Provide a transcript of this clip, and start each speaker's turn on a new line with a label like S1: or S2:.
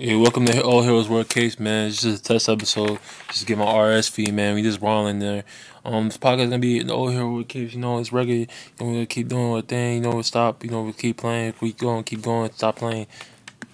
S1: Yeah, welcome to All Heroes World Case, man. It's just a test episode. Just get my R S V, man. We just rolling there. Um, this podcast is gonna be the All Hero World Case. You know, it's regular. and know, we gonna keep doing our thing. You know, we stop. You know, we keep playing. We going, keep going. Stop playing.